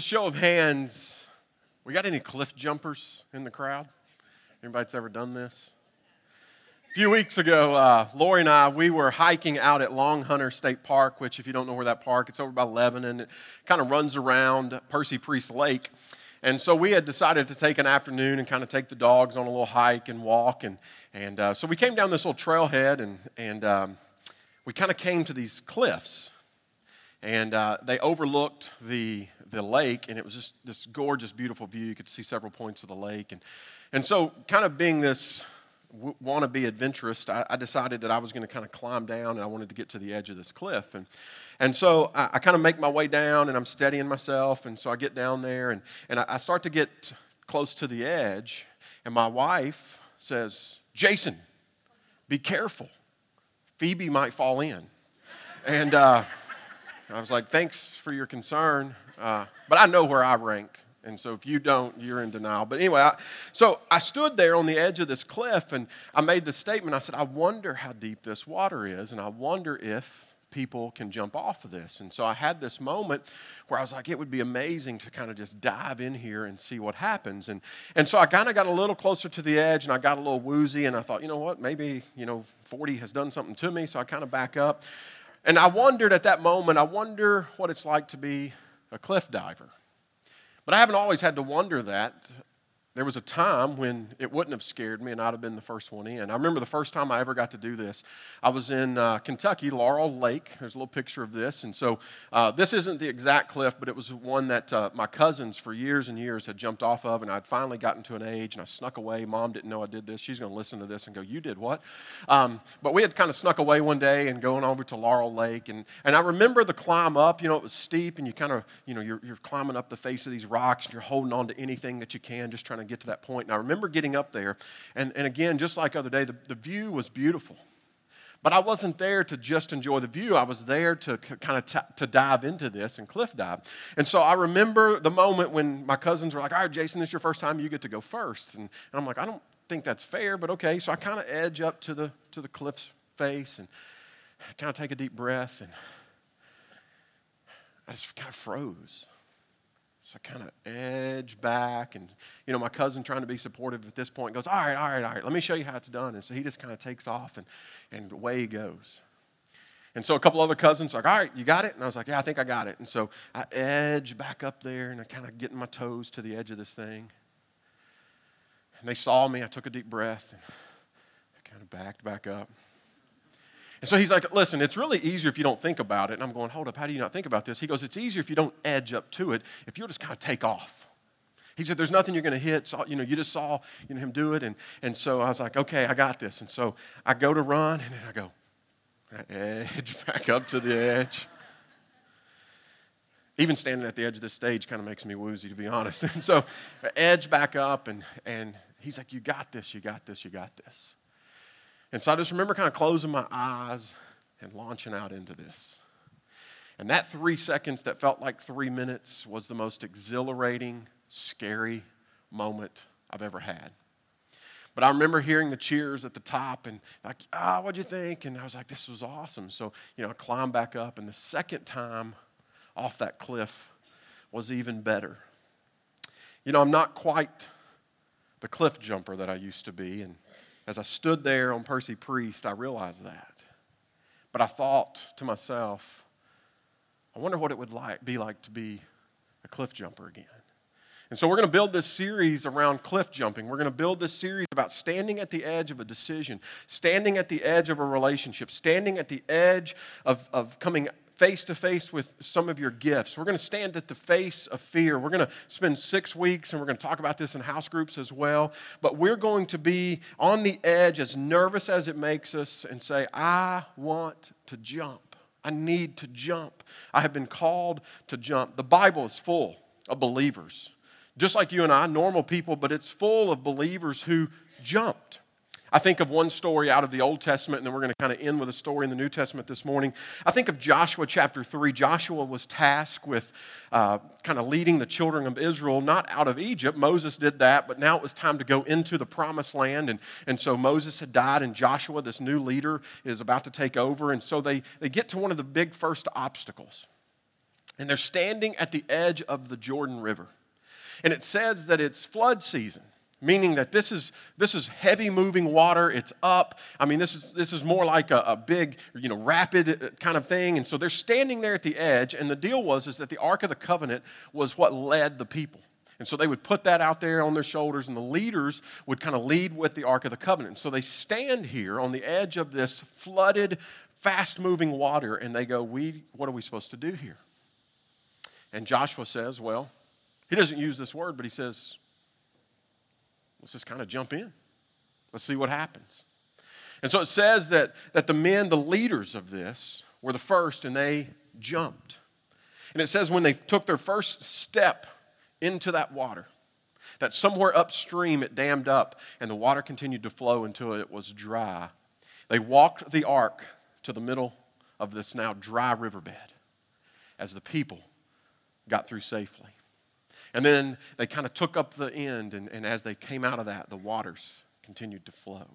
Just show of hands, we got any cliff jumpers in the crowd? Anybody that's ever done this? A few weeks ago, uh, Lori and I, we were hiking out at Long Hunter State Park, which, if you don't know where that park, it's over by Lebanon. It kind of runs around Percy Priest Lake. And so we had decided to take an afternoon and kind of take the dogs on a little hike and walk. And, and uh, so we came down this little trailhead and, and um, we kind of came to these cliffs. And uh, they overlooked the, the lake, and it was just this gorgeous, beautiful view. You could see several points of the lake. And, and so, kind of being this want to be adventurous, I, I, decided that I was going to kind of climb down and I wanted to get to the edge of this cliff. And, and so I, I kind of make my way down and I'm steadying myself. And so I get down there and, and I, I start to get close to the edge. And my wife says, Jason, be careful. Phoebe might fall in. And uh, I was like, thanks for your concern. Uh, but I know where I rank and so if you don't, you're in denial. But anyway, I, so I stood there on the edge of this cliff and I made the statement. I said, I wonder how deep this water is, and I wonder if people can jump off of this. And so I had this moment where I was like, it would be amazing to kind of just dive in here and see what happens. And, and so I kind of got a little closer to the edge and I got a little woozy and I thought, you know what, maybe, you know, 40 has done something to me. So I kind of back up. And I wondered at that moment, I wonder what it's like to be a cliff diver. But I haven't always had to wonder that there was a time when it wouldn't have scared me and I'd have been the first one in. I remember the first time I ever got to do this. I was in uh, Kentucky, Laurel Lake. There's a little picture of this. And so uh, this isn't the exact cliff, but it was one that uh, my cousins for years and years had jumped off of. And I'd finally gotten to an age and I snuck away. Mom didn't know I did this. She's going to listen to this and go, You did what? Um, but we had kind of snuck away one day and going over to Laurel Lake. And, and I remember the climb up. You know, it was steep and you kind of, you know, you're, you're climbing up the face of these rocks and you're holding on to anything that you can, just trying to get to that point. And I remember getting up there, and, and again, just like other day, the, the view was beautiful. But I wasn't there to just enjoy the view. I was there to kind of t- to dive into this and cliff dive. And so I remember the moment when my cousins were like, "All right, Jason, this is your first time. You get to go first. And, and I'm like, "I don't think that's fair, but okay." So I kind of edge up to the to the cliff's face and kind of take a deep breath, and I just kind of froze. So I kind of edge back, and you know, my cousin trying to be supportive at this point goes, All right, all right, all right, let me show you how it's done. And so he just kind of takes off, and, and away he goes. And so a couple other cousins are like, All right, you got it? And I was like, Yeah, I think I got it. And so I edge back up there, and I kind of getting my toes to the edge of this thing. And they saw me. I took a deep breath, and I kind of backed back up. And so he's like, listen, it's really easier if you don't think about it. And I'm going, hold up, how do you not think about this? He goes, it's easier if you don't edge up to it, if you'll just kind of take off. He said, there's nothing you're going to hit. So, you know, you just saw you know, him do it. And, and so I was like, okay, I got this. And so I go to run, and then I go, I edge back up to the edge. Even standing at the edge of this stage kind of makes me woozy, to be honest. And so I edge back up, and, and he's like, you got this, you got this, you got this. And so I just remember kind of closing my eyes and launching out into this. And that three seconds that felt like three minutes was the most exhilarating, scary moment I've ever had. But I remember hearing the cheers at the top and like, ah, oh, what'd you think? And I was like, this was awesome. So, you know, I climbed back up, and the second time off that cliff was even better. You know, I'm not quite the cliff jumper that I used to be, and as I stood there on Percy Priest, I realized that. But I thought to myself, I wonder what it would like, be like to be a cliff jumper again. And so we're going to build this series around cliff jumping. We're going to build this series about standing at the edge of a decision, standing at the edge of a relationship, standing at the edge of, of coming face to face with some of your gifts. We're going to stand at the face of fear. We're going to spend six weeks, and we're going to talk about this in house groups as well. But we're going to be on the edge, as nervous as it makes us, and say, I want to jump. I need to jump. I have been called to jump. The Bible is full of believers, just like you and I, normal people, but it's full of believers who jumped. I think of one story out of the Old Testament, and then we're going to kind of end with a story in the New Testament this morning. I think of Joshua chapter 3. Joshua was tasked with uh, kind of leading the children of Israel, not out of Egypt. Moses did that, but now it was time to go into the promised land. And, and so Moses had died, and Joshua, this new leader, is about to take over. And so they, they get to one of the big first obstacles. And they're standing at the edge of the Jordan River. And it says that it's flood season meaning that this is this is heavy moving water. It's up. I mean this is this is more like a, a, big you know rapid uh, kind of thing. And so they're standing there at the edge and the deal was is that the ark of the covenant was what led the people. And so they would put that out there on their shoulders and the leaders would kind of lead with the ark of the covenant. So they stand here on the edge of this flooded fast moving water and they go we what are we supposed to do here? And joshua says well he doesn't use this word but he says Let's just kind of jump in. Let's see what happens. And so it says that, that the men, the leaders of this, were the first and they jumped. And it says when they took their first step into that water, that somewhere upstream it dammed up and the water continued to flow until it was dry. They walked the ark to the middle of this now dry riverbed as the people got through safely. And then they kind of took up the end, and, and as they came out of that, the waters continued to flow.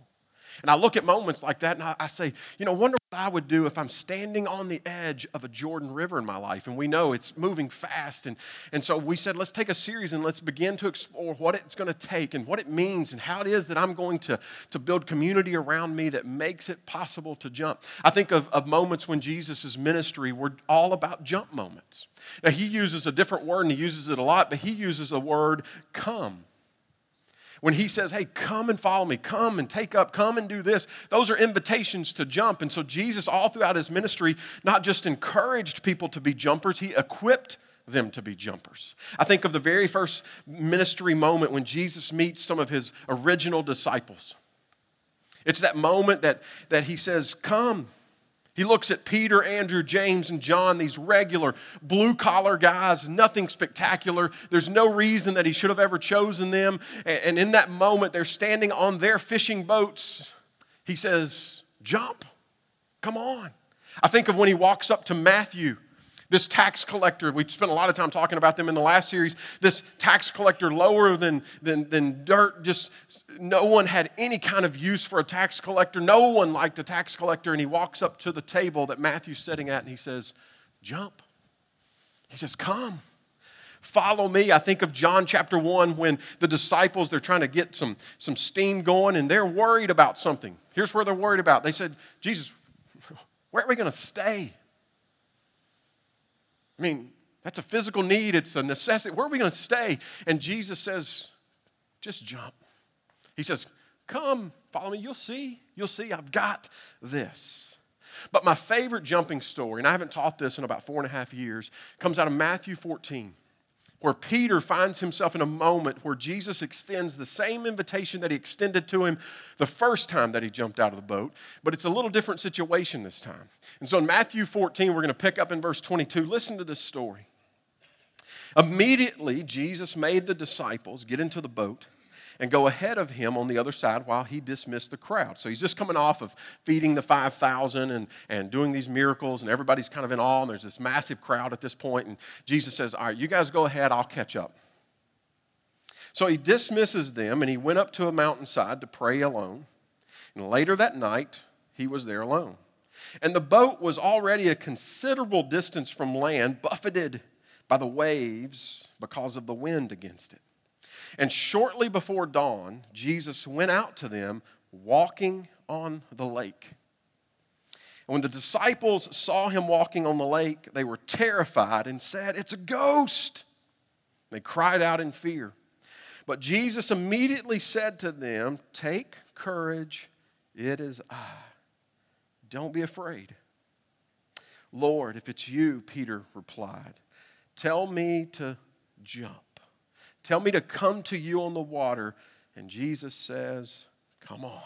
And I look at moments like that and I, say, you know, wonder what I would do if I'm standing on the edge of a Jordan River in my life. And we know it's moving fast. And, and so we said, let's take a series and let's begin to explore what it's going to take and what it means and how it is that I'm going to, to build community around me that makes it possible to jump. I think of, of moments when Jesus' ministry were all about jump moments. Now, he uses a different word and he uses it a lot, but he uses the word come when he says, Hey, come and follow me, come and take up, come and do this, those are invitations to jump. And so Jesus, all throughout his ministry, not just encouraged people to be jumpers, he equipped them to be jumpers. I think of the very first ministry moment when Jesus meets some of his original disciples. It's that moment that, that he says, Come, he looks at Peter, Andrew, James, and John, these regular blue collar guys, nothing spectacular. There's no reason that he should have ever chosen them. And in that moment, they're standing on their fishing boats. He says, Jump, come on. I think of when he walks up to Matthew this tax collector, we spent a lot of time talking about them in the last series. This tax collector, lower than, than, than dirt, just no one had any kind of use for a tax collector. No one liked a tax collector. And he walks up to the table that Matthew's sitting at and he says, Jump. He says, Come follow me i think of john chapter 1 when the disciples they're trying to get some, some steam going and they're worried about something here's where they're worried about they said jesus where are we going to stay I mean, that's a physical need, it's a necessity. Where are we going to stay? And Jesus says, just jump. He says, Come, follow me. You'll see. You'll see. I've got this. But my favorite jumping story, and I haven't taught this in about four and a half years, comes out of Matthew 14 where Peter finds himself in a moment where Jesus extends the same invitation that he extended to him the first time that he jumped out of the boat, but it's a little different situation this time. And so in Matthew 14, we're going to pick up in verse 22. Listen to this story. Immediately, Jesus made the disciples get into the boat and go ahead of him on the other side while he dismissed the crowd. So he's just coming off of feeding the 5,000 and, and doing these miracles, and everybody's kind of in awe, and there's this massive crowd at this point, and Jesus says, All right, you guys go ahead, I'll catch up. So he dismisses them, and he went up to a mountainside to pray alone. And later that night, he was there alone. And the boat was already a considerable distance from land, buffeted by the waves because of the wind against it. And shortly before dawn, Jesus went out to them walking on the lake. And when the disciples saw him walking on the lake, they were terrified and said, It's a ghost. They cried out in fear. But Jesus immediately said to them, Take courage, it is I. Don't be afraid. Lord, if it's you, Peter replied, tell me to jump. Tell me to come to you on the water. And Jesus says, Come on.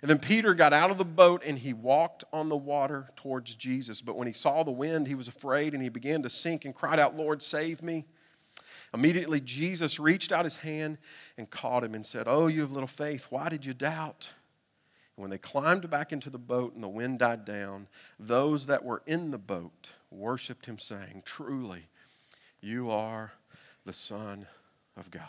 And then Peter got out of the boat and he walked on the water towards Jesus. But when he saw the wind, he was afraid and he began to sink and cried out, Lord, save me. Immediately, Jesus reached out his hand and caught him and said, Oh, you have little faith, why did you doubt? And when they climbed back into the boat and the wind died down, those that were in the boat worshiped him, saying, Truly, you are the Son of God.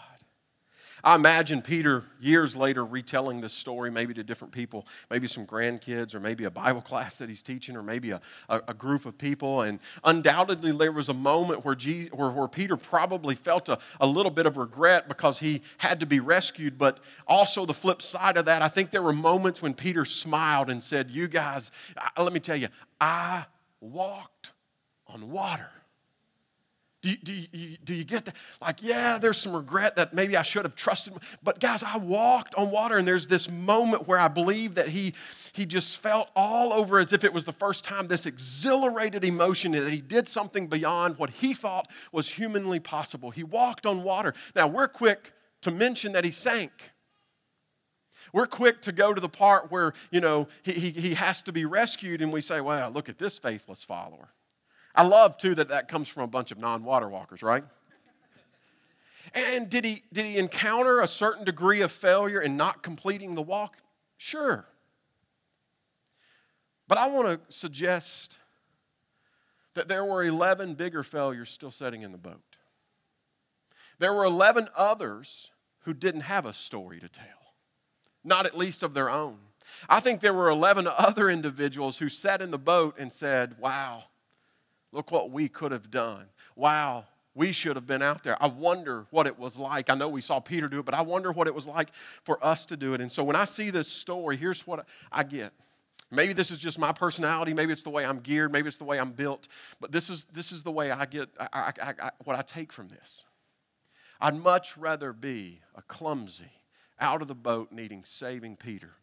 I imagine Peter years later retelling this story, maybe to different people, maybe some grandkids, or maybe a Bible class that he's teaching, or maybe a, a, a group of people. And undoubtedly, there was a moment where, Jesus, where, where Peter probably felt a, a little bit of regret because he had to be rescued. But also, the flip side of that, I think there were moments when Peter smiled and said, You guys, let me tell you, I walked on water. Do you, do, you, do you get that? Like, yeah, there's some regret that maybe I should have trusted. But guys, I walked on water, and there's this moment where I believe that he, he just felt all over as if it was the first time this exhilarated emotion that he did something beyond what he thought was humanly possible. He walked on water. Now, we're quick to mention that he sank. We're quick to go to the part where, you know, he, he, he has to be rescued, and we say, well, look at this faithless follower. I love too that that comes from a bunch of non-water walkers, right? And did he, did he encounter a certain degree of failure in not completing the walk? Sure. But I want to suggest that there were 11 bigger failures still sitting in the boat. There were 11 others who didn't have a story to tell, not at least of their own. I think there were 11 other individuals who sat in the boat and said, Wow, Look what we could have done. Wow, we should have been out there. I wonder what it was like. I know we saw Peter do it, but I wonder what it was like for us to do it. And so when I see this story, here's what I get. Maybe this is just my personality. Maybe it's the way I'm geared. Maybe it's the way I'm built. But this is, this is the way I get I, I, I, what I take from this. I'd much rather be a clumsy, out of the boat, needing saving Peter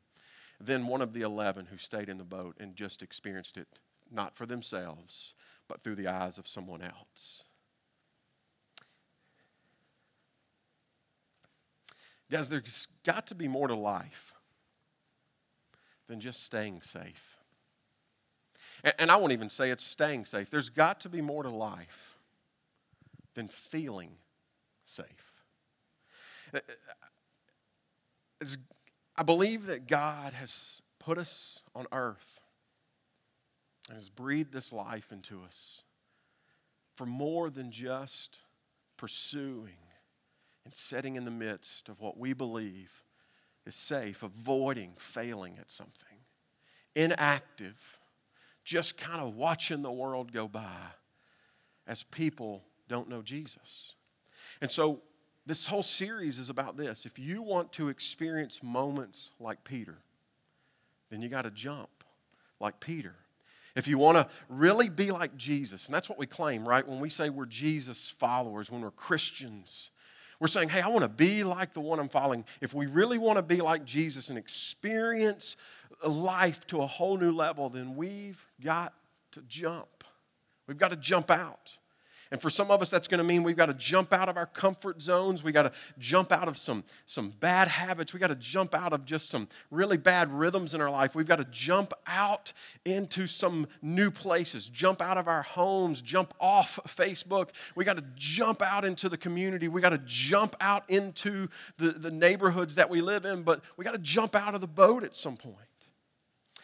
than one of the 11 who stayed in the boat and just experienced it, not for themselves, but through the eyes of someone else. Guys, there's got to be more to life than just staying safe. And, I won't even say it's staying safe. There's got to be more to life than feeling safe. Uh, I believe that God has put us on earth and has breathed this life into us for more than just pursuing and setting in the midst of what we believe is safe, avoiding failing at something, inactive, just kind of watching the world go by as people don't know Jesus. And so, this whole series is about this. If you want to experience moments like Peter, then you got to jump like Peter. If you want to really be like Jesus, and that's what we claim, right? When we say we're Jesus followers, when we're Christians, we're saying, hey, I want to be like the one I'm following. If we really want to be like Jesus and experience life to a whole new level, then we've got to jump. We've got to jump out. And for some of us, that's going to mean we've got to jump out of our comfort zones. We've got to jump out of some, some bad habits. We've got to jump out of just some really bad rhythms in our life. We've got to jump out into some new places, jump out of our homes, jump off Facebook. We've got to jump out into the community. We've got to jump out into the, the neighborhoods that we live in, but we've got to jump out of the boat at some point.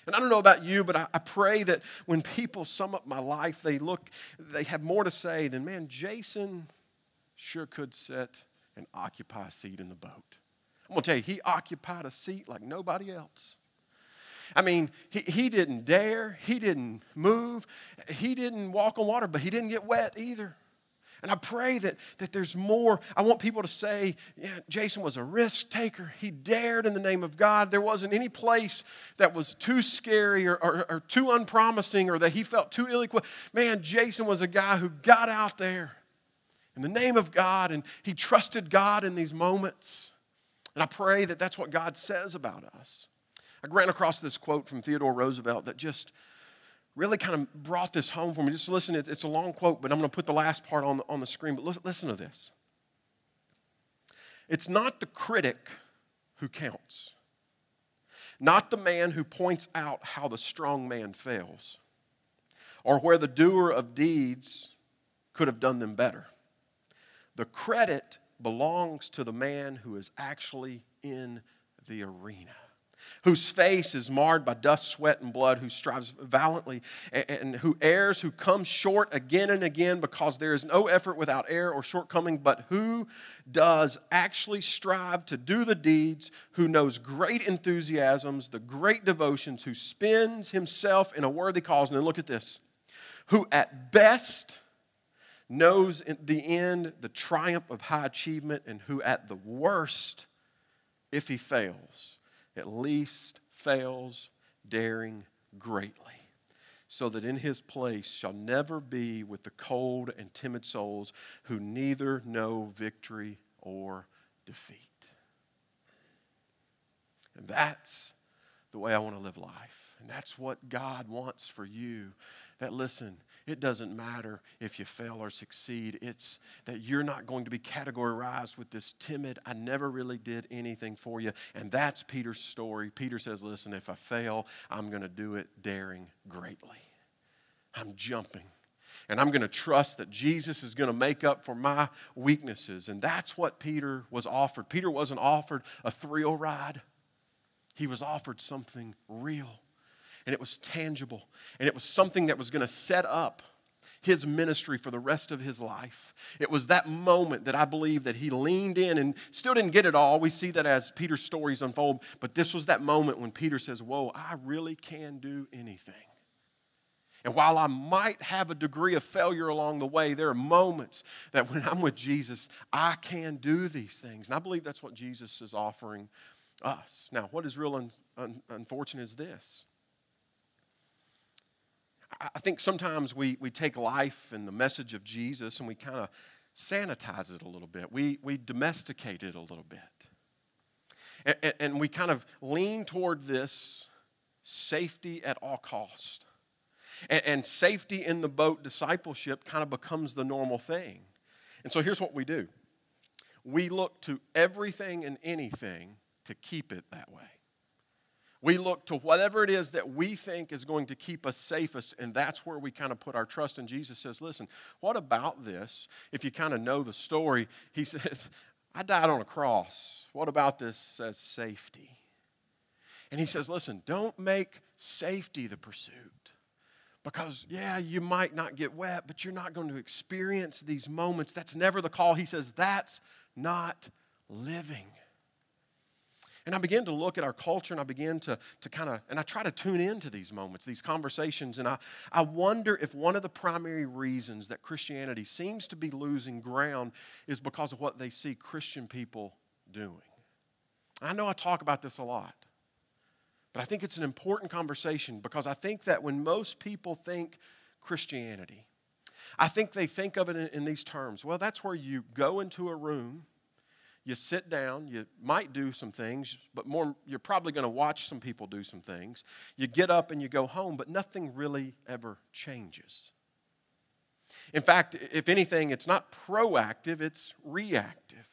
And I don't know about you, but I, I, pray that when people sum up my life, they look, they have more to say than, man, Jason sure could sit and occupy a seat in the boat. I'm going to tell you, he occupied a seat like nobody else. I mean, he, he didn't dare, he didn't move, he didn't walk on water, but he didn't get wet either. And I pray that, that there's more. I want people to say, yeah, Jason was a risk taker. He dared in the name of God. There wasn't any place that was too scary or, or, or too unpromising or that he felt too ill equipped. Man, Jason was a guy who got out there in the name of God and he trusted God in these moments. And I pray that that's what God says about us. I ran across this quote from Theodore Roosevelt that just really kind of brought this home for me. Just listen, it's a long quote, but I'm going to put the last part on the, on the screen. But listen to this. It's not the critic who counts, not the man who points out how the strong man fails, or where the doer of deeds could have done them better. The credit belongs to the man who is actually in the arena. Whose face is marred by dust, sweat, and blood, who strives valiantly, and, who errs, who comes short again and again, because there is no effort without error or shortcoming, but who does actually strive to do the deeds, who knows great enthusiasms, the great devotions, who spends himself in a worthy cause. And then look at this who at best knows in the end the triumph of high achievement, and who at the worst, if he fails, at least fails daring greatly, so that in his place shall never be with the cold and timid souls who neither know victory or defeat. And that's the way I want to live life. And that's what God wants for you. That, listen, it doesn't matter if you fail or succeed. It's that you're not going to be categorized with this timid, I never really did anything for you. And that's Peter's story. Peter says, Listen, if I fail, I'm going to do it daring greatly. I'm jumping. And I'm going to trust that Jesus is going to make up for my weaknesses. And that's what Peter was offered. Peter wasn't offered a thrill ride, he was offered something real and it was tangible, and it was something that was going to set up his ministry for the rest of his life. It was that moment that I believe that he leaned in and still didn't get it all. We see that as Peter's stories unfold, but this was that moment when Peter says, Whoa, I really can do anything. And while I might have a degree of failure along the way, there are moments that when I'm with Jesus, I can do these things. And I believe that's what Jesus is offering us. Now, what is real un- un- unfortunate is this I think sometimes we, we take life and the message of Jesus and we kind of sanitize it a little bit. We, we domesticate it a little bit. And, and we kind of lean toward this safety at all cost. And, and safety in the boat discipleship kind of becomes the normal thing. And so here's what we do we look to everything and anything to keep it that way. We look to whatever it is that we think is going to keep us safest, and that's where we kind of put our trust. And Jesus says, Listen, what about this? If you kind of know the story, he says, I died on a cross. What about this as safety? And he says, Listen, don't make safety the pursuit. Because, yeah, you might not get wet, but you're not going to experience these moments. That's never the call. He says, That's not living. And I began to look at our culture and I began to, to kind of, and I try to tune into these moments, these conversations, and I, I wonder if one of the primary reasons that Christianity seems to be losing ground is because of what they see Christian people doing. I know I talk about this a lot, but I think it's an important conversation because I think that when most people think Christianity, I think they think of it in, in these terms. Well, that's where you go into a room you sit down, you might do some things, but more, you're probably going to watch some people do some things. You get up and you go home, but nothing really ever changes. In fact, if anything, it's not proactive, it's reactive.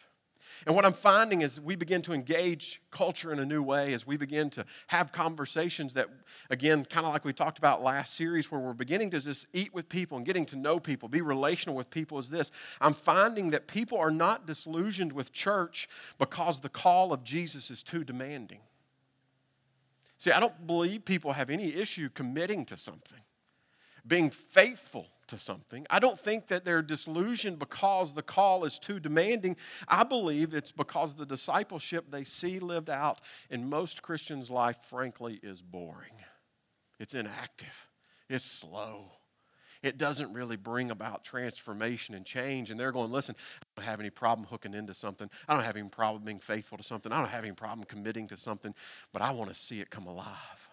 And what I'm finding is we begin to engage culture in a new way as we begin to have conversations that, again, kind of like we talked about last series, where we're beginning to just eat with people and getting to know people, be relational with people, is this. I'm finding that people are not disillusioned with church because the call of Jesus is too demanding. See, I don't believe people have any issue committing to something, being faithful to something. I don't think that they're disillusioned because the call is too demanding. I believe it's because the discipleship they see lived out in most Christians' life, frankly, is boring. It's inactive, it's slow. It doesn't really bring about transformation and change. And they're going, listen, I don't have any problem hooking into something. I don't have any problem being faithful to something. I don't have any problem committing to something, but I want to see it come alive.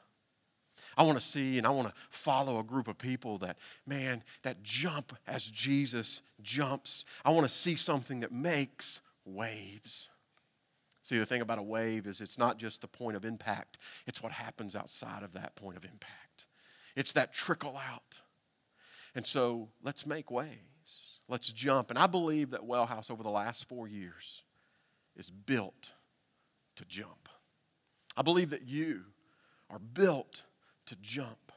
I want to see and I want to follow a group of people that, man, that jump as Jesus jumps. I want to see something that makes waves. See, the thing about a wave is it's not just the point of impact, it's what happens outside of that point of impact. It's that trickle out. And so let's make waves. Let's jump. And I believe that Wellhouse over the last four years is built to jump. I believe that you are built to jump.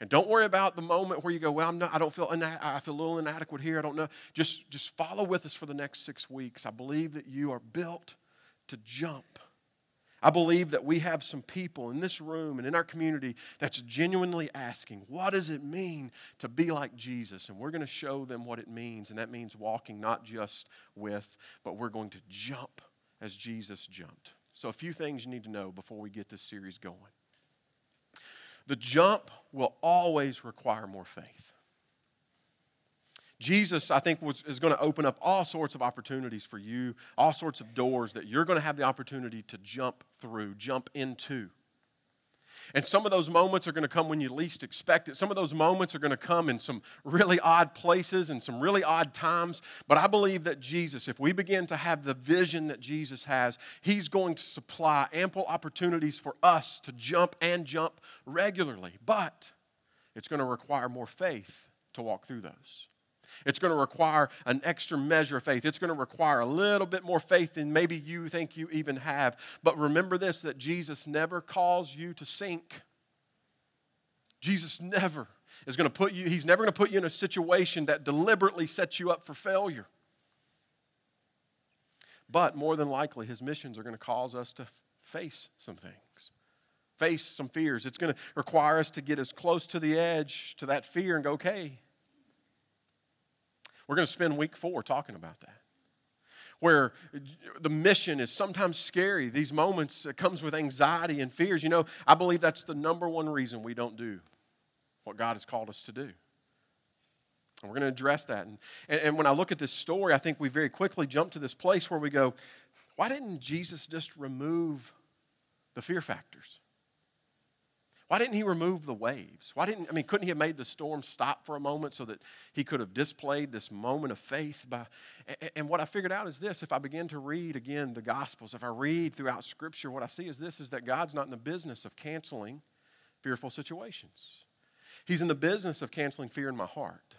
And don't worry about the moment where you go, well, I'm not, I don't feel, I feel a little inadequate here. I don't know. Just, just follow with us for the next six weeks. I believe that you are built to jump. I believe that we have some people in this room and in our community that's genuinely asking, what does it mean to be like Jesus? And we're going to show them what it means. And that means walking not just with, but we're going to jump as Jesus jumped. So, a few things you need to know before we get this series going. The jump will always require more faith. Jesus, I think, was, is going to open up all sorts of opportunities for you, all sorts of doors that you're going to have the opportunity to jump through, jump into. And some of those moments are going to come when you least expect it. Some of those moments are going to come in some really odd places and some really odd times. But I believe that Jesus, if we begin to have the vision that Jesus has, He's going to supply ample opportunities for us to jump and jump regularly. But it's going to require more faith to walk through those. It's going to require an extra measure of faith. It's going to require a little bit more faith than maybe you think you even have. But remember this that Jesus never calls you to sink. Jesus never is going to put you, he's never going to put you in a situation that deliberately sets you up for failure. But more than likely, his missions are going to cause us to face some things, face some fears. It's going to require us to get as close to the edge to that fear and go, okay, we're going to spend week four talking about that. Where the mission is sometimes scary. These moments comes with anxiety and fears. You know, I believe that's the number one reason we don't do what God has called us to do. And we're going to address that. And, and, and when I look at this story, I think we very quickly jump to this place where we go, why didn't Jesus just remove the fear factors? Why didn't he remove the waves? Why didn't, I mean, couldn't he have made the storm stop for a moment so that he could have displayed this moment of faith? By, and, and what I figured out is this if I begin to read again the Gospels, if I read throughout Scripture, what I see is this is that God's not in the business of canceling fearful situations. He's in the business of canceling fear in my heart.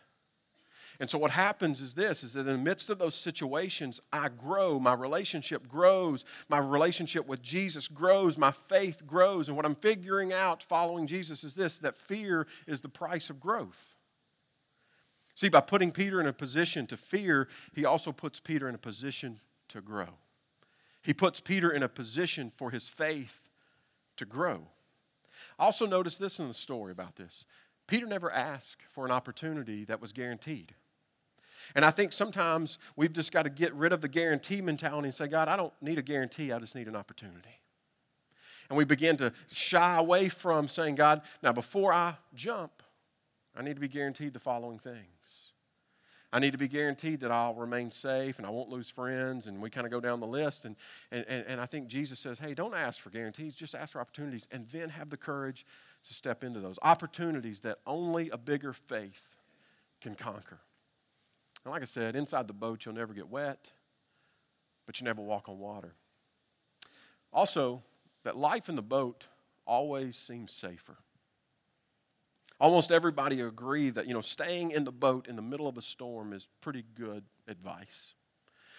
And so what happens is this is that in the midst of those situations, I grow, my relationship grows, my relationship with Jesus grows, my faith grows. And what I'm figuring out following Jesus is this that fear is the price of growth. See, by putting Peter in a position to fear, he also puts Peter in a position to grow. He puts Peter in a position for his faith to grow. I also notice this in the story about this. Peter never asked for an opportunity that was guaranteed. And I think sometimes we've just got to get rid of the guarantee mentality and say, God, I don't need a guarantee, I just need an opportunity. And we begin to shy away from saying, God, now before I jump, I need to be guaranteed the following things. I need to be guaranteed that I'll remain safe and I won't lose friends. And we kind of go down the list. And, and, and I think Jesus says, hey, don't ask for guarantees, just ask for opportunities and then have the courage to step into those. Opportunities that only a bigger faith can conquer. And like I said, inside the boat, you'll never get wet, but you never walk on water. Also, that life in the boat always seems safer. Almost everybody agree that you know staying in the boat in the middle of a storm is pretty good advice.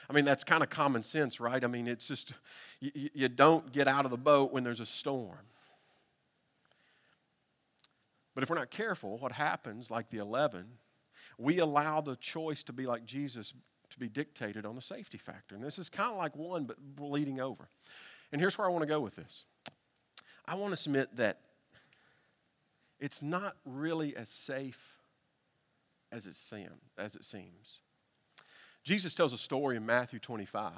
I mean that's kind of common sense, right? I mean it's just you, you don't get out of the boat when there's a storm. But if we're not careful, what happens, like the 11, we allow the choice to be like Jesus to be dictated on the safety factor. And this is kind of like one, but bleeding over. And here's where I want to go with this I want to submit that it's not really as safe as it, seem, as it seems. Jesus tells a story in Matthew 25.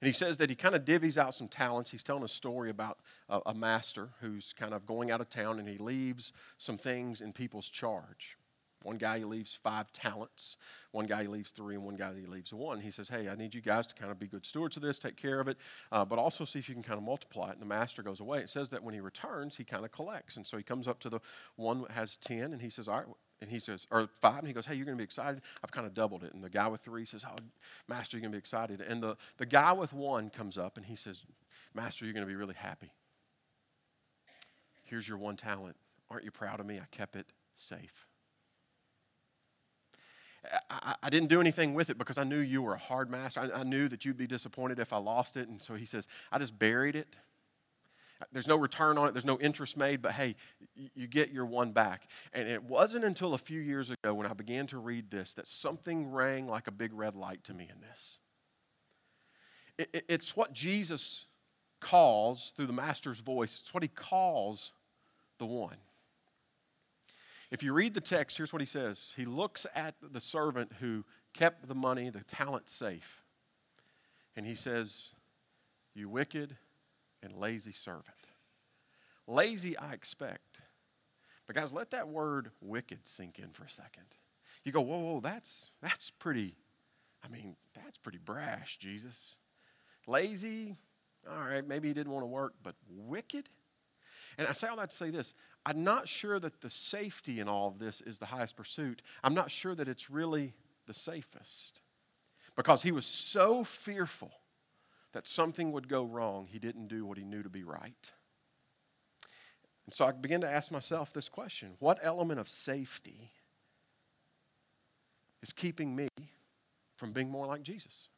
And he says that he kind of divvies out some talents. He's telling a story about a, a, master who's kind of going out of town and he leaves some things in people's charge. One guy he leaves five talents, one guy he leaves three, and one guy he leaves one. He says, Hey, I need you guys to kind of be good stewards of this, take care of it, uh, but also see if you can kind of multiply it. And the master goes away. It says that when he returns, he kind of collects. And so he comes up to the one that has 10, and he says, All right, and he says, or five, and he goes, Hey, you're going to be excited. I've kind of doubled it. And the guy with three says, Oh, Master, you're going to be excited. And the, the guy with one comes up and he says, Master, you're going to be really happy. Here's your one talent. Aren't you proud of me? I kept it safe. I, I, didn't do anything with it because I knew you were a hard master. I, I knew that you'd be disappointed if I lost it. And so he says, I just buried it. There's no return on it, there's no interest made, but hey, you get your one back. And it wasn't until a few years ago when I began to read this that something rang like a big red light to me in this. It, it, it's what Jesus calls through the master's voice. It's what he calls the one. If you read the text, here's what he says He looks at the servant who kept the money, the talent safe, and he says, You wicked and lazy servant. Lazy, I expect. But guys, let that word wicked sink in for a second. You go, whoa, whoa, that's that's pretty, I mean, that's pretty brash, Jesus. Lazy, all right, maybe he didn't want to work, but wicked? And I say all that to say this I'm not sure that the safety in all of this is the highest pursuit. I'm not sure that it's really the safest. Because he was so fearful that something would go wrong, he didn't do what he knew to be right. And so I began to ask myself this question What element of safety is keeping me from being more like Jesus?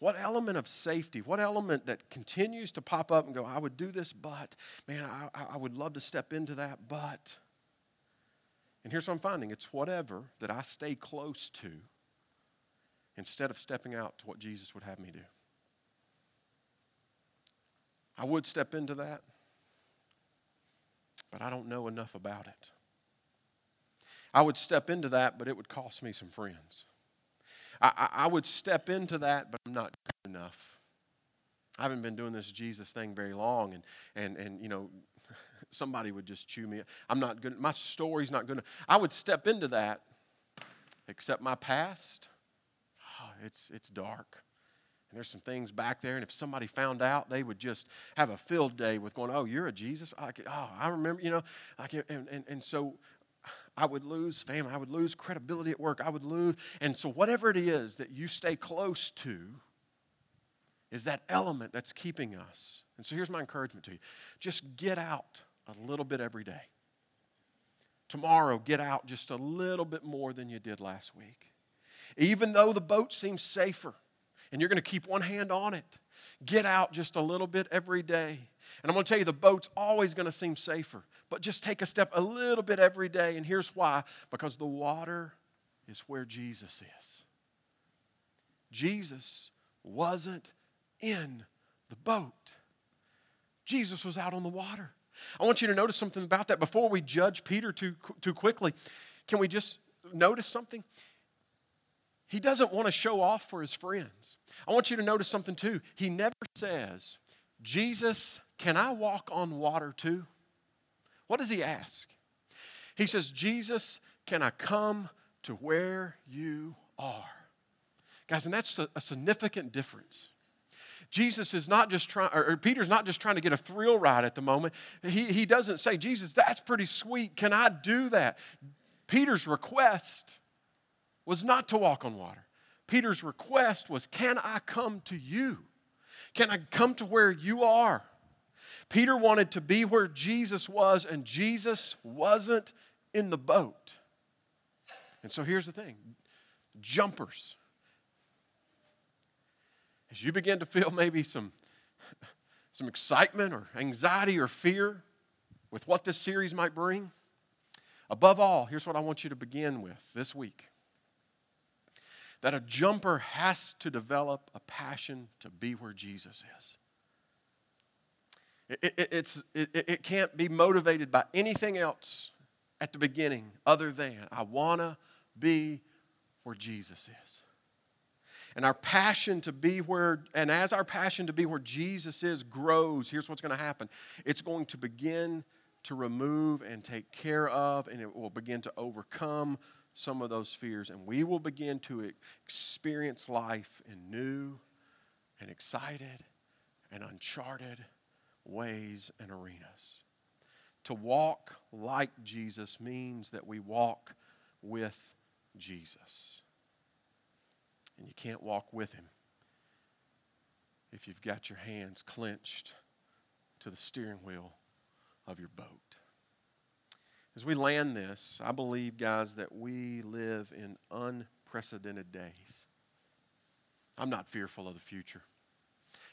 What element of safety, what element that continues to pop up and go, I would do this, but, man, I, I would love to step into that, but. And here's what I'm finding it's whatever that I stay close to instead of stepping out to what Jesus would have me do. I would step into that, but I don't know enough about it. I would step into that, but it would cost me some friends. I, I, would step into that, but I'm not good enough. I haven't been doing this Jesus thing very long, and, and, and you know, somebody would just chew me. I'm not good. My story's not good. I would step into that, except my past. Oh, it's, it's dark. And there's some things back there, and if somebody found out, they would just have a filled day with going, "Oh, you're a Jesus." Like, oh, I remember, you know, like, and, and, and so I would lose family. I would lose credibility at work. I would lose. And so, whatever it is that you stay close to is that element that's keeping us. And so, here's my encouragement to you just get out a little bit every day. Tomorrow, get out just a little bit more than you did last week. Even though the boat seems safer and you're going to keep one hand on it, get out just a little bit every day. And I'm going to tell you, the boat's always going to seem safer but just take a step a little bit every day. And here's why because the water is where Jesus is. Jesus wasn't in the boat, Jesus was out on the water. I want you to notice something about that before we judge Peter too, too quickly. Can we just notice something? He doesn't want to show off for his friends. I want you to notice something too. He never says, Jesus, can I walk on water too? What does he ask? He says, Jesus, can I come to where you are? Guys, and that's a, a significant difference. Jesus is not just trying, or Peter's not just trying to get a thrill ride at the moment. He, he doesn't say, Jesus, that's pretty sweet. Can I do that? Peter's request was not to walk on water. Peter's request was, Can I come to you? Can I come to where you are? Peter wanted to be where Jesus was, and Jesus wasn't in the boat. And so here's the thing jumpers. As you begin to feel maybe some, some excitement or anxiety or fear with what this series might bring, above all, here's what I want you to begin with this week that a jumper has to develop a passion to be where Jesus is. It, it, it's, it, it can't be motivated by anything else at the beginning other than I want to be where Jesus is. And our passion to be where, and as our passion to be where Jesus is grows, here's what's going to happen it's going to begin to remove and take care of, and it will begin to overcome some of those fears. And we will begin to experience life in new and excited and uncharted ways and arenas. To walk like Jesus means that we walk with Jesus. And you can't walk with him if you've got your hands clenched to the steering wheel of your boat. As we land this, I believe, guys, that we live in unprecedented days. I'm not fearful of the future.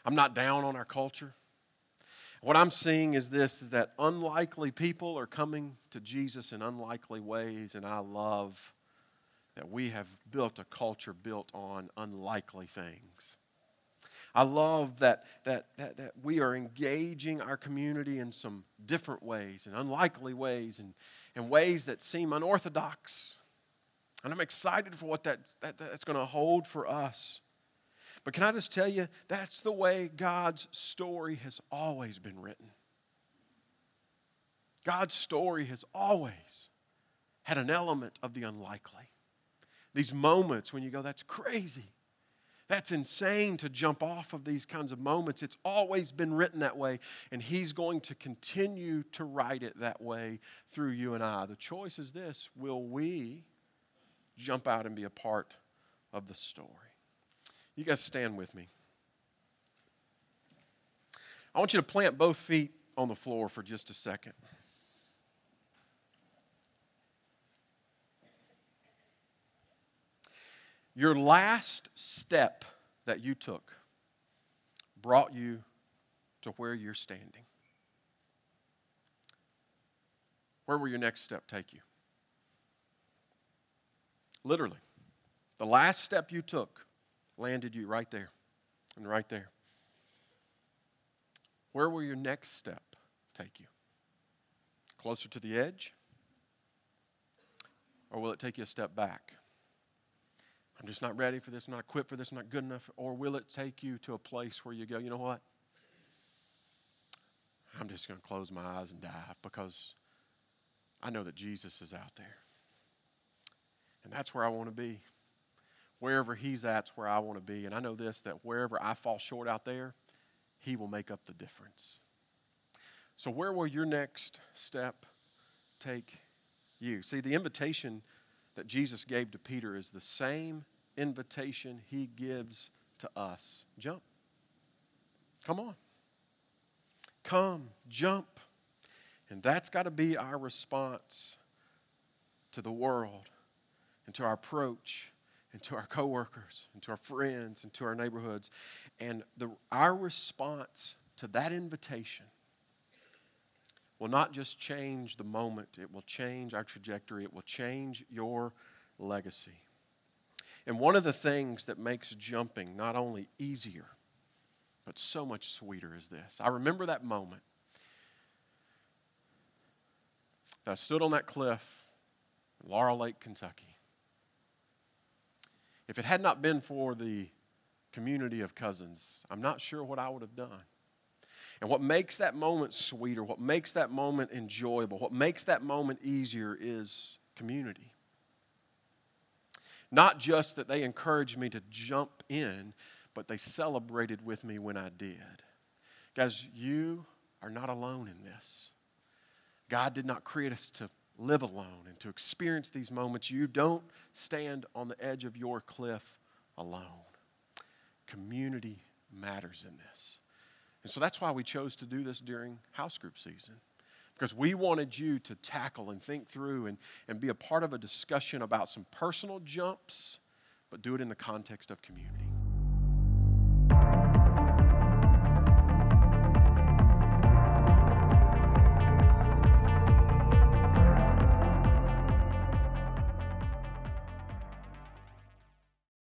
I'm not down on our culture. What I'm seeing is this is that unlikely people are coming to Jesus in unlikely ways, and I love that we have built a culture built on unlikely things. I love that, that, that, that we are engaging our community in some different ways and unlikely ways and, and ways that seem unorthodox. And I'm excited for what that, that, that's going to hold for us. But can I just tell you, that's the way God's story has always been written. God's story has always had an element of the unlikely. These moments when you go, that's crazy. That's insane to jump off of these kinds of moments. It's always been written that way, and He's going to continue to write it that way through you and I. The choice is this will we jump out and be a part of the story? You guys stand with me. I want you to plant both feet on the floor for just a second. Your last step that you took brought you to where you're standing. Where will your next step take you? Literally. The last step you took landed you right there and right there. Where will your next step take you? Closer to the edge? Or will it take you a step back? I'm just not ready for this, I'm not equipped for this, I'm not good enough? Or will it take you to a place where you go, you know what? I'm just going to close my eyes and dive because I know that Jesus is out there. And that's where I want to be. Wherever He's at's where I want to be. And I know this that wherever I fall short out there, He will make up the difference. So, where will your next step take you? See, the invitation that Jesus gave to Peter is the same invitation he gives to us. Jump. Come on. Come, jump. And that's got to be our response to the world and to our approach and to our coworkers and to our friends and to our neighborhoods. And the, our response to that invitation will not just change the moment, it will change our trajectory, it will change your legacy. And one of the things that makes jumping not only easier, but so much sweeter is this. I remember that moment that I stood on that cliff in Laurel Lake, Kentucky. If it had not been for the community of cousins, I'm not sure what I would have done. And what makes that moment sweeter, what makes that moment enjoyable, what makes that moment easier is community. Not just that they encouraged me to jump in, but they celebrated with me when I did. Guys, you are not alone in this. God did not create us to live alone and to experience these moments. You don't stand on the edge of your cliff alone. Community matters in this. And so that's why we chose to do this during house group season. Because we wanted you to tackle and think through and, and be a part of a discussion about some personal jumps, but do it in the context of community.